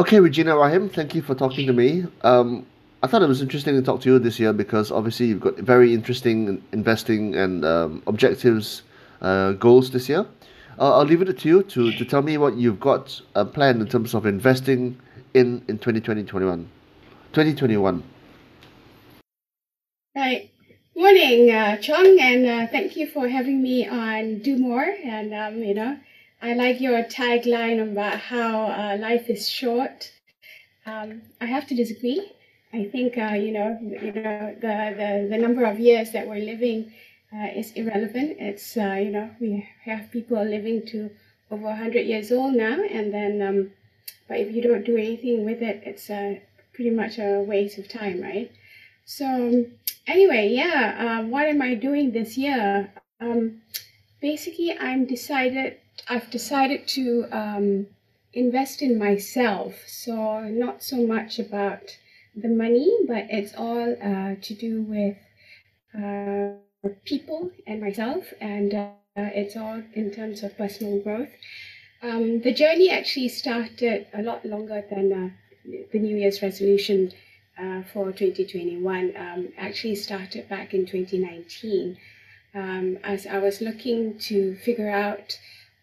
Okay, Regina Rahim, thank you for talking to me. Um, I thought it was interesting to talk to you this year because obviously you've got very interesting investing and um, objectives, uh, goals this year. I'll, I'll leave it to you to, to tell me what you've got uh, planned in terms of investing in in 2020 2021. Right. Morning, uh, Chong, and uh, thank you for having me on Do More. And, um, you know, I like your tagline about how uh, life is short. Um, I have to disagree. I think, uh, you know, you know the, the, the number of years that we're living uh, is irrelevant. It's, uh, you know, we have people living to over 100 years old now, and then, um, but if you don't do anything with it, it's pretty much a waste of time, right? So, anyway, yeah, um, what am I doing this year? Basically, I'm decided. I've decided to um, invest in myself. So not so much about the money, but it's all uh, to do with uh, people and myself, and uh, it's all in terms of personal growth. Um, the journey actually started a lot longer than uh, the New Year's resolution uh, for 2021 um, actually started back in 2019 um, as I was looking to figure out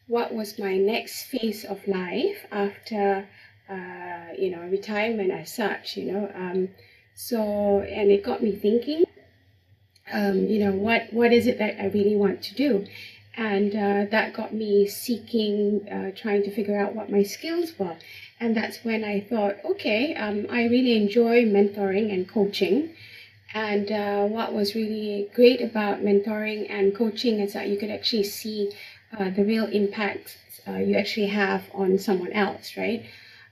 what was my next phase of life after uh, you know retirement as such you know um, so and it got me thinking um, you know what what is it that I really want to do and uh, that got me seeking uh, trying to figure out what my skills were and that's when I thought, okay, um, I really enjoy mentoring and coaching. And uh, what was really great about mentoring and coaching is that you could actually see uh, the real impact uh, you actually have on someone else, right?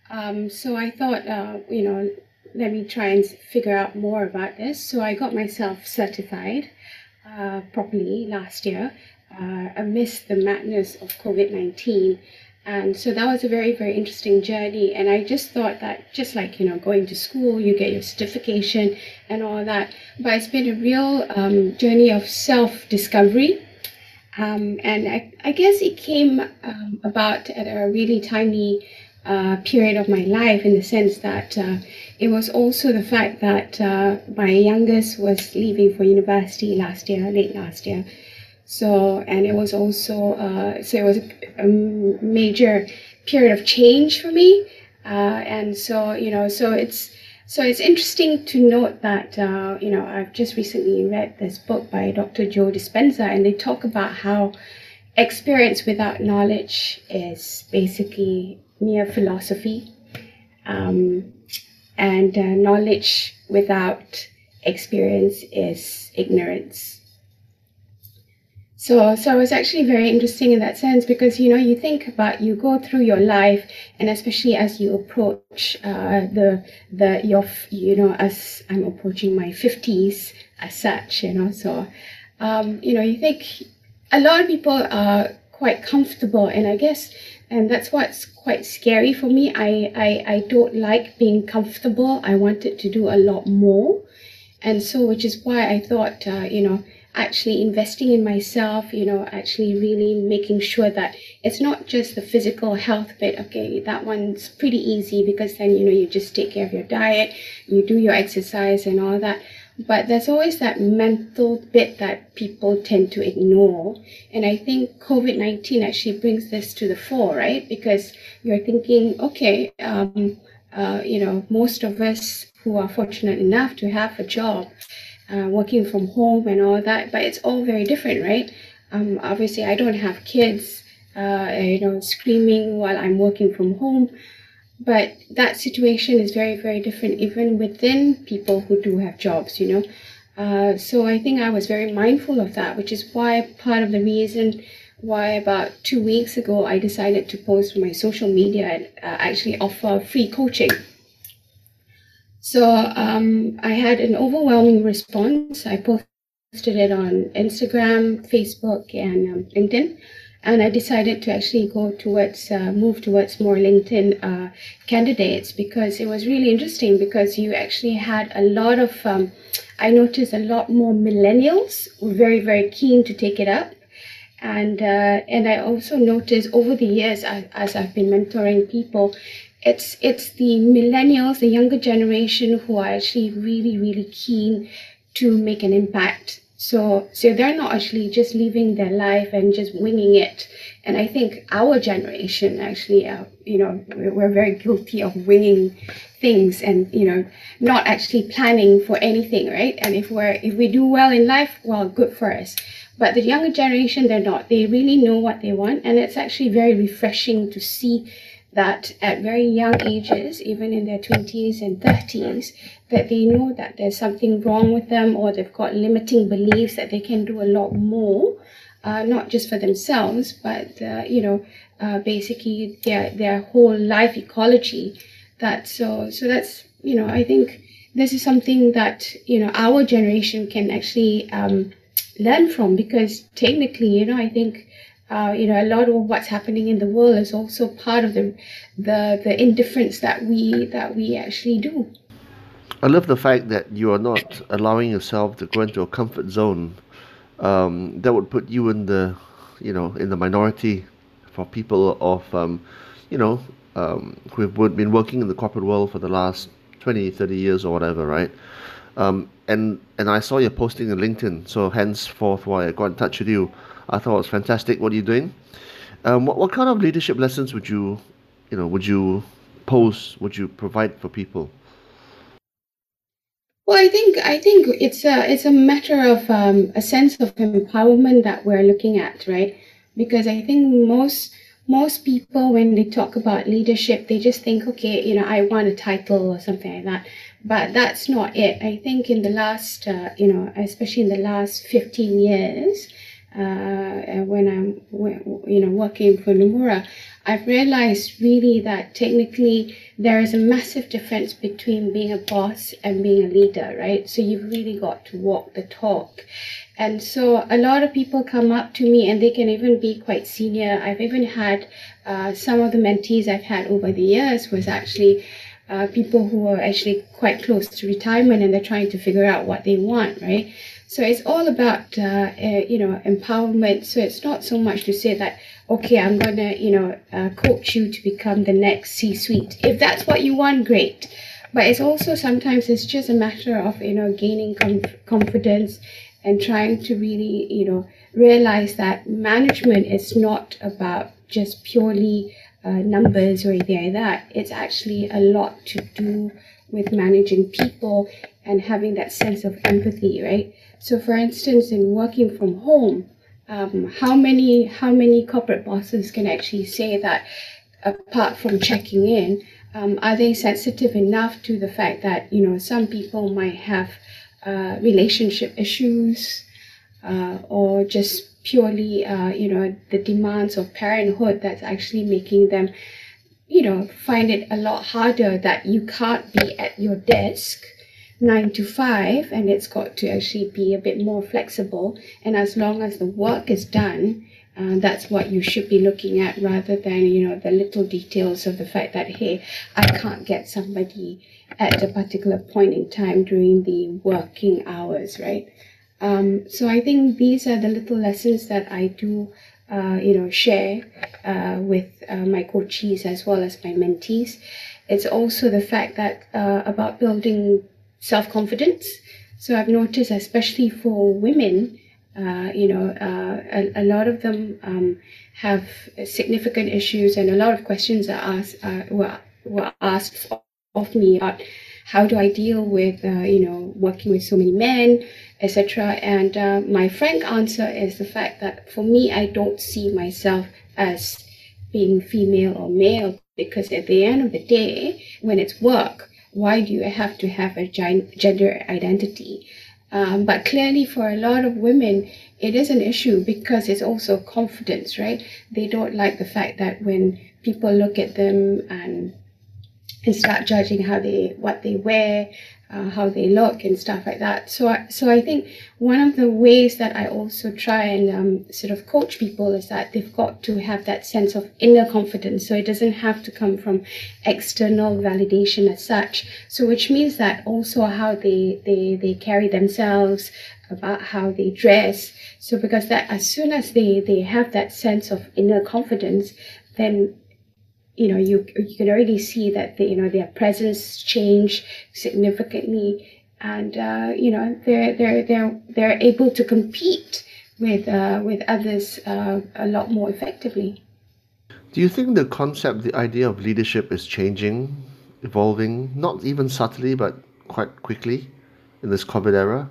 Um, so I thought, uh, you know, let me try and figure out more about this. So I got myself certified uh, properly last year uh, amidst the madness of COVID 19. And so that was a very, very interesting journey. And I just thought that just like, you know, going to school, you get your certification and all that. But it's been a real um, journey of self discovery. Um, and I, I, guess it came um, about at a really timely uh, period of my life in the sense that uh, it was also the fact that uh, my youngest was leaving for university last year, late last year. So, and it was also, uh, so it was a, a, major period of change for me. Uh, and so, you know, so it's, so it's interesting to note that, uh, you know, I've just recently read this book by Dr. Joe Dispenza, and they talk about how experience without knowledge is basically mere philosophy. Um, and uh, knowledge without experience is ignorance. So, so it's actually very interesting in that sense because you know you think about you go through your life and especially as you approach uh, the the your you know as I'm approaching my fifties as such you know so um, you know you think a lot of people are quite comfortable and I guess and that's what's quite scary for me. I, I I don't like being comfortable. I wanted to do a lot more. And so which is why I thought uh, you know actually investing in myself, you know, actually really making sure that it's not just the physical health bit. Okay, that one's pretty easy because then, you know, you just take care of your diet, you do your exercise and all that. But there's always that mental bit that people tend to ignore. And I think COVID 19 actually brings this to the fore, right? Because you're thinking, okay, um, uh, you know, most of us who are fortunate enough to have a job uh, working from home and all that, but it's all very different, right? Um, obviously, I don't have kids, uh, you know, screaming while I'm working from home, but that situation is very, very different even within people who do have jobs, you know. Uh, so I think I was very mindful of that, which is why part of the reason why about two weeks ago I decided to post my social media and uh, actually offer free coaching so um, I had an overwhelming response. I posted it on Instagram, Facebook, and um, LinkedIn. And I decided to actually go towards, uh, move towards more LinkedIn uh, candidates because it was really interesting because you actually had a lot of, um, I noticed a lot more millennials were very, very keen to take it up. And, uh, and I also noticed over the years as, as I've been mentoring people, it's it's the millennials, the younger generation, who are actually really really keen to make an impact. So so they're not actually just living their life and just winging it. And I think our generation actually, uh, you know, we're, we're very guilty of winging things and you know not actually planning for anything, right? And if we're if we do well in life, well, good for us. But the younger generation, they're not. They really know what they want, and it's actually very refreshing to see that at very young ages, even in their 20s and 30s, that they know that there's something wrong with them or they've got limiting beliefs that they can do a lot more, uh, not just for themselves, but, uh, you know, uh, basically their, their whole life ecology. That so, so that's, you know, I think this is something that, you know, our generation can actually um, learn from because technically, you know, I think uh, you know, a lot of what's happening in the world is also part of the the the indifference that we that we actually do. I love the fact that you are not allowing yourself to go into a comfort zone. Um, that would put you in the, you know, in the minority for people of, um, you know, um, who have been working in the corporate world for the last 20, 30 years or whatever, right? Um, and and I saw you posting on LinkedIn, so henceforth why I got in touch with you. I thought it was fantastic. What are you doing? Um, what, what kind of leadership lessons would you, you know, would you pose? Would you provide for people? Well, I think I think it's a it's a matter of um, a sense of empowerment that we're looking at, right? Because I think most most people when they talk about leadership, they just think, okay, you know, I want a title or something like that. But that's not it. I think in the last, uh, you know, especially in the last fifteen years, uh, when I'm, you know, working for Nomura, I've realized really that technically there is a massive difference between being a boss and being a leader, right? So you've really got to walk the talk. And so a lot of people come up to me and they can even be quite senior. I've even had uh, some of the mentees I've had over the years was actually uh, people who are actually quite close to retirement and they're trying to figure out what they want, right? So it's all about, uh, uh, you know, empowerment. So it's not so much to say that, okay, I'm to, you know, uh, coach you to become the next C-suite. If that's what you want, great. But it's also sometimes it's just a matter of, you know, gaining com- confidence and trying to really, you know, realize that management is not about just purely uh, numbers or anything like that. It's actually a lot to do with managing people and having that sense of empathy, right? So, for instance, in working from home, um, how many how many corporate bosses can actually say that, apart from checking in, um, are they sensitive enough to the fact that you know some people might have uh, relationship issues, uh, or just purely uh, you know the demands of parenthood that's actually making them you know find it a lot harder that you can't be at your desk nine to five and it's got to actually be a bit more flexible. And as long as the work is done uh, that's what you should be looking at rather than you know the little details of the fact that hey i can't get somebody at a particular point in time during the working hours right um, so i think these are the little lessons that i do uh, you know share uh, with uh, my coaches as well as my mentees it's also the fact that uh, about building self confidence. So I've noticed, especially for women, uh, you know, uh, a, a, lot of them um, have significant issues, and a lot of questions are asked were, were asked of me about how do I deal with, you know, working with so many men, etc. And uh, my frank answer is the fact that for me, I don't see myself as being female or male because at the end of the day, when it's work, why do you have to have a gender identity? Um, but clearly, for a lot of women, it is an issue because it's also confidence, right? They don't like the fact that when people look at them and and start judging how they what they wear, uh, how they look and stuff like that. So, I, so I think one of the ways that I also try and um, sort of coach people is that they've got to have that sense of inner confidence. So it doesn't have to come from external validation as such. So which means that also how they they they carry themselves, about how they dress. So because that as soon as they they have that sense of inner confidence, then you know, you you can already see that you know their presence change significantly, and uh, you know they're they're they're they're able to compete with uh, with others uh, a lot more effectively. Do you think the concept, the idea of leadership is changing, evolving, not even subtly, but quite quickly in this COVID era?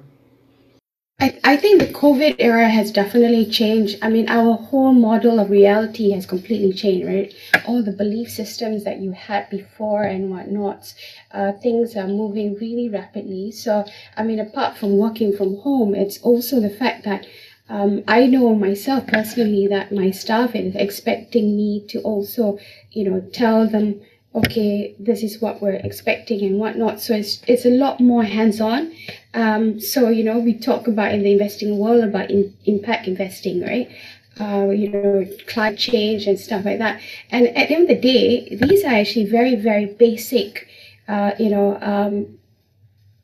I, I think the COVID era has definitely changed. I mean, our whole model of reality has completely changed, right? All the belief systems that you had before and whatnot, uh, things are moving really rapidly. So, I mean, apart from working from home, it's also the fact that um, I know myself personally that my staff is expecting me to also, you know, tell them okay, this is what we're expecting and whatnot. So it's it's a lot more hands on. Um, so you know, we talk about in the investing world about in, impact investing, right? Uh, you know, climate change and stuff like that. And at the end of the day, these are actually very very basic, uh, you know, um,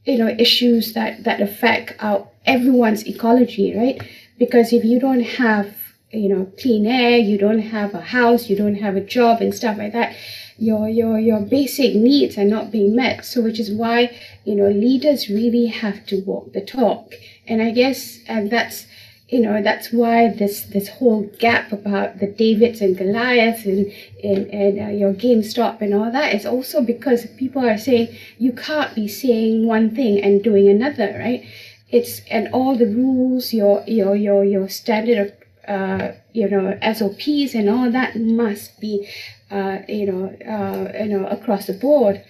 you know, issues that that affect our everyone's ecology, right? Because if you don't have you know clean air, you don't have a house, you don't have a job and stuff like that. Your your your basic needs are not being met. So which is why you know leaders really have to walk the talk. And i guess and that's you know that's why this this whole gap about the davids and goliaths and and, and uh, your gamestop and all that is also because people are saying you can't be saying one thing and doing another right? It's and all the rules your your your your standard of uh, you know SOPs and all that must be uh, you know, uh, you know, across the board,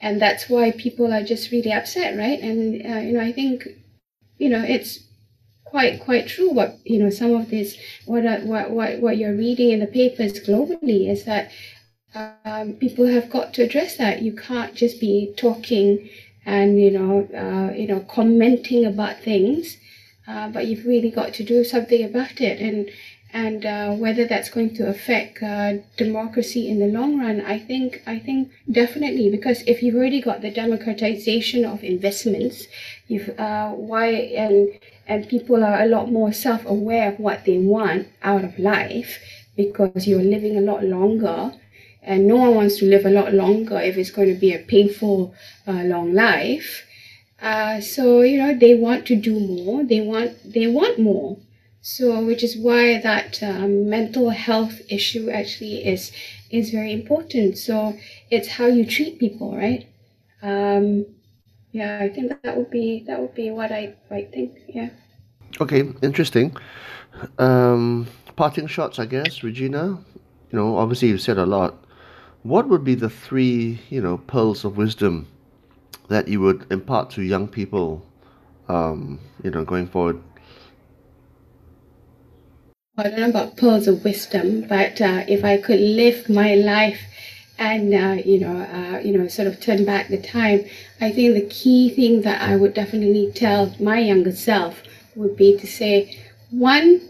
and that's why people are just really upset, right? And uh, you know, I think, you know, it's quite quite true what you know some of this what what what what you're reading in the papers globally is that um, people have got to address that. You can't just be talking and you know uh, you know commenting about things, uh, but you've really got to do something about it. And and uh, whether that's going to affect uh, democracy in the long run, I think I think definitely. Because if you've already got the democratization of investments, you've uh, why and and people are a lot more self-aware of what they want out of life because you're living a lot longer. And no one wants to live a lot longer if it's going to be a painful uh, long life uh, so you know they want to do more they want they want more so, which is why that um, mental health issue actually is is very important. So, it's how you treat people, right? Um, yeah, I think that would be that would be what I might think. Yeah. Okay, interesting. Um, parting shots, I guess, Regina. You know, obviously you've said a lot. What would be the three, you know, pearls of wisdom that you would impart to young people, um, you know, going forward? I don't know about pearls of wisdom, but uh, if I could live my life and uh, you know, uh, you know, sort of turn back the time, I think the key thing that I would definitely tell my younger self would be to say, one,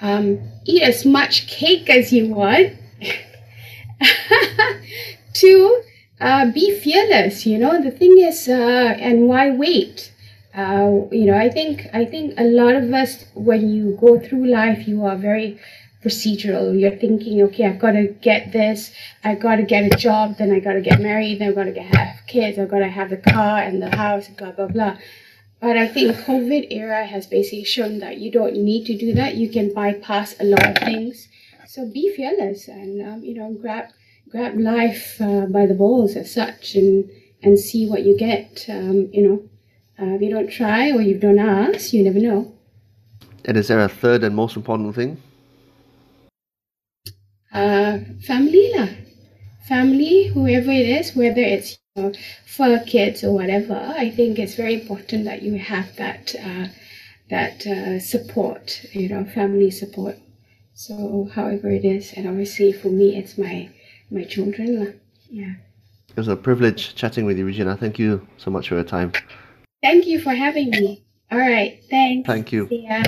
um, eat as much cake as you want. Two, uh, be fearless. You know, the thing is, uh, and why wait? uh, you know, I think I think a lot of us, when you go through life, you are very procedural. You're thinking, okay, I've got to get this, I've got to get a job, then I got to get married, then I've got to get have kids, I've got to have the car and the house, blah blah blah. But I think COVID era has basically shown that you don't need to do that. You can bypass a lot of things. So be fearless and um, you know grab grab life uh, by the balls as such and and see what you get. Um, you know uh, if you don't try or you don't ask, you never know. And is there a third and most important thing? Uh, family lah. Family, whoever it is, whether it's you know, for kids or whatever, I think it's very important that you have that uh, that uh, support, you know, family support. So however it is, and obviously for me, it's my my children lah. Yeah. It was a privilege chatting with you, Regina. Thank you so much for your time. Thank you for having me. All right. Thanks. Thank you. See ya.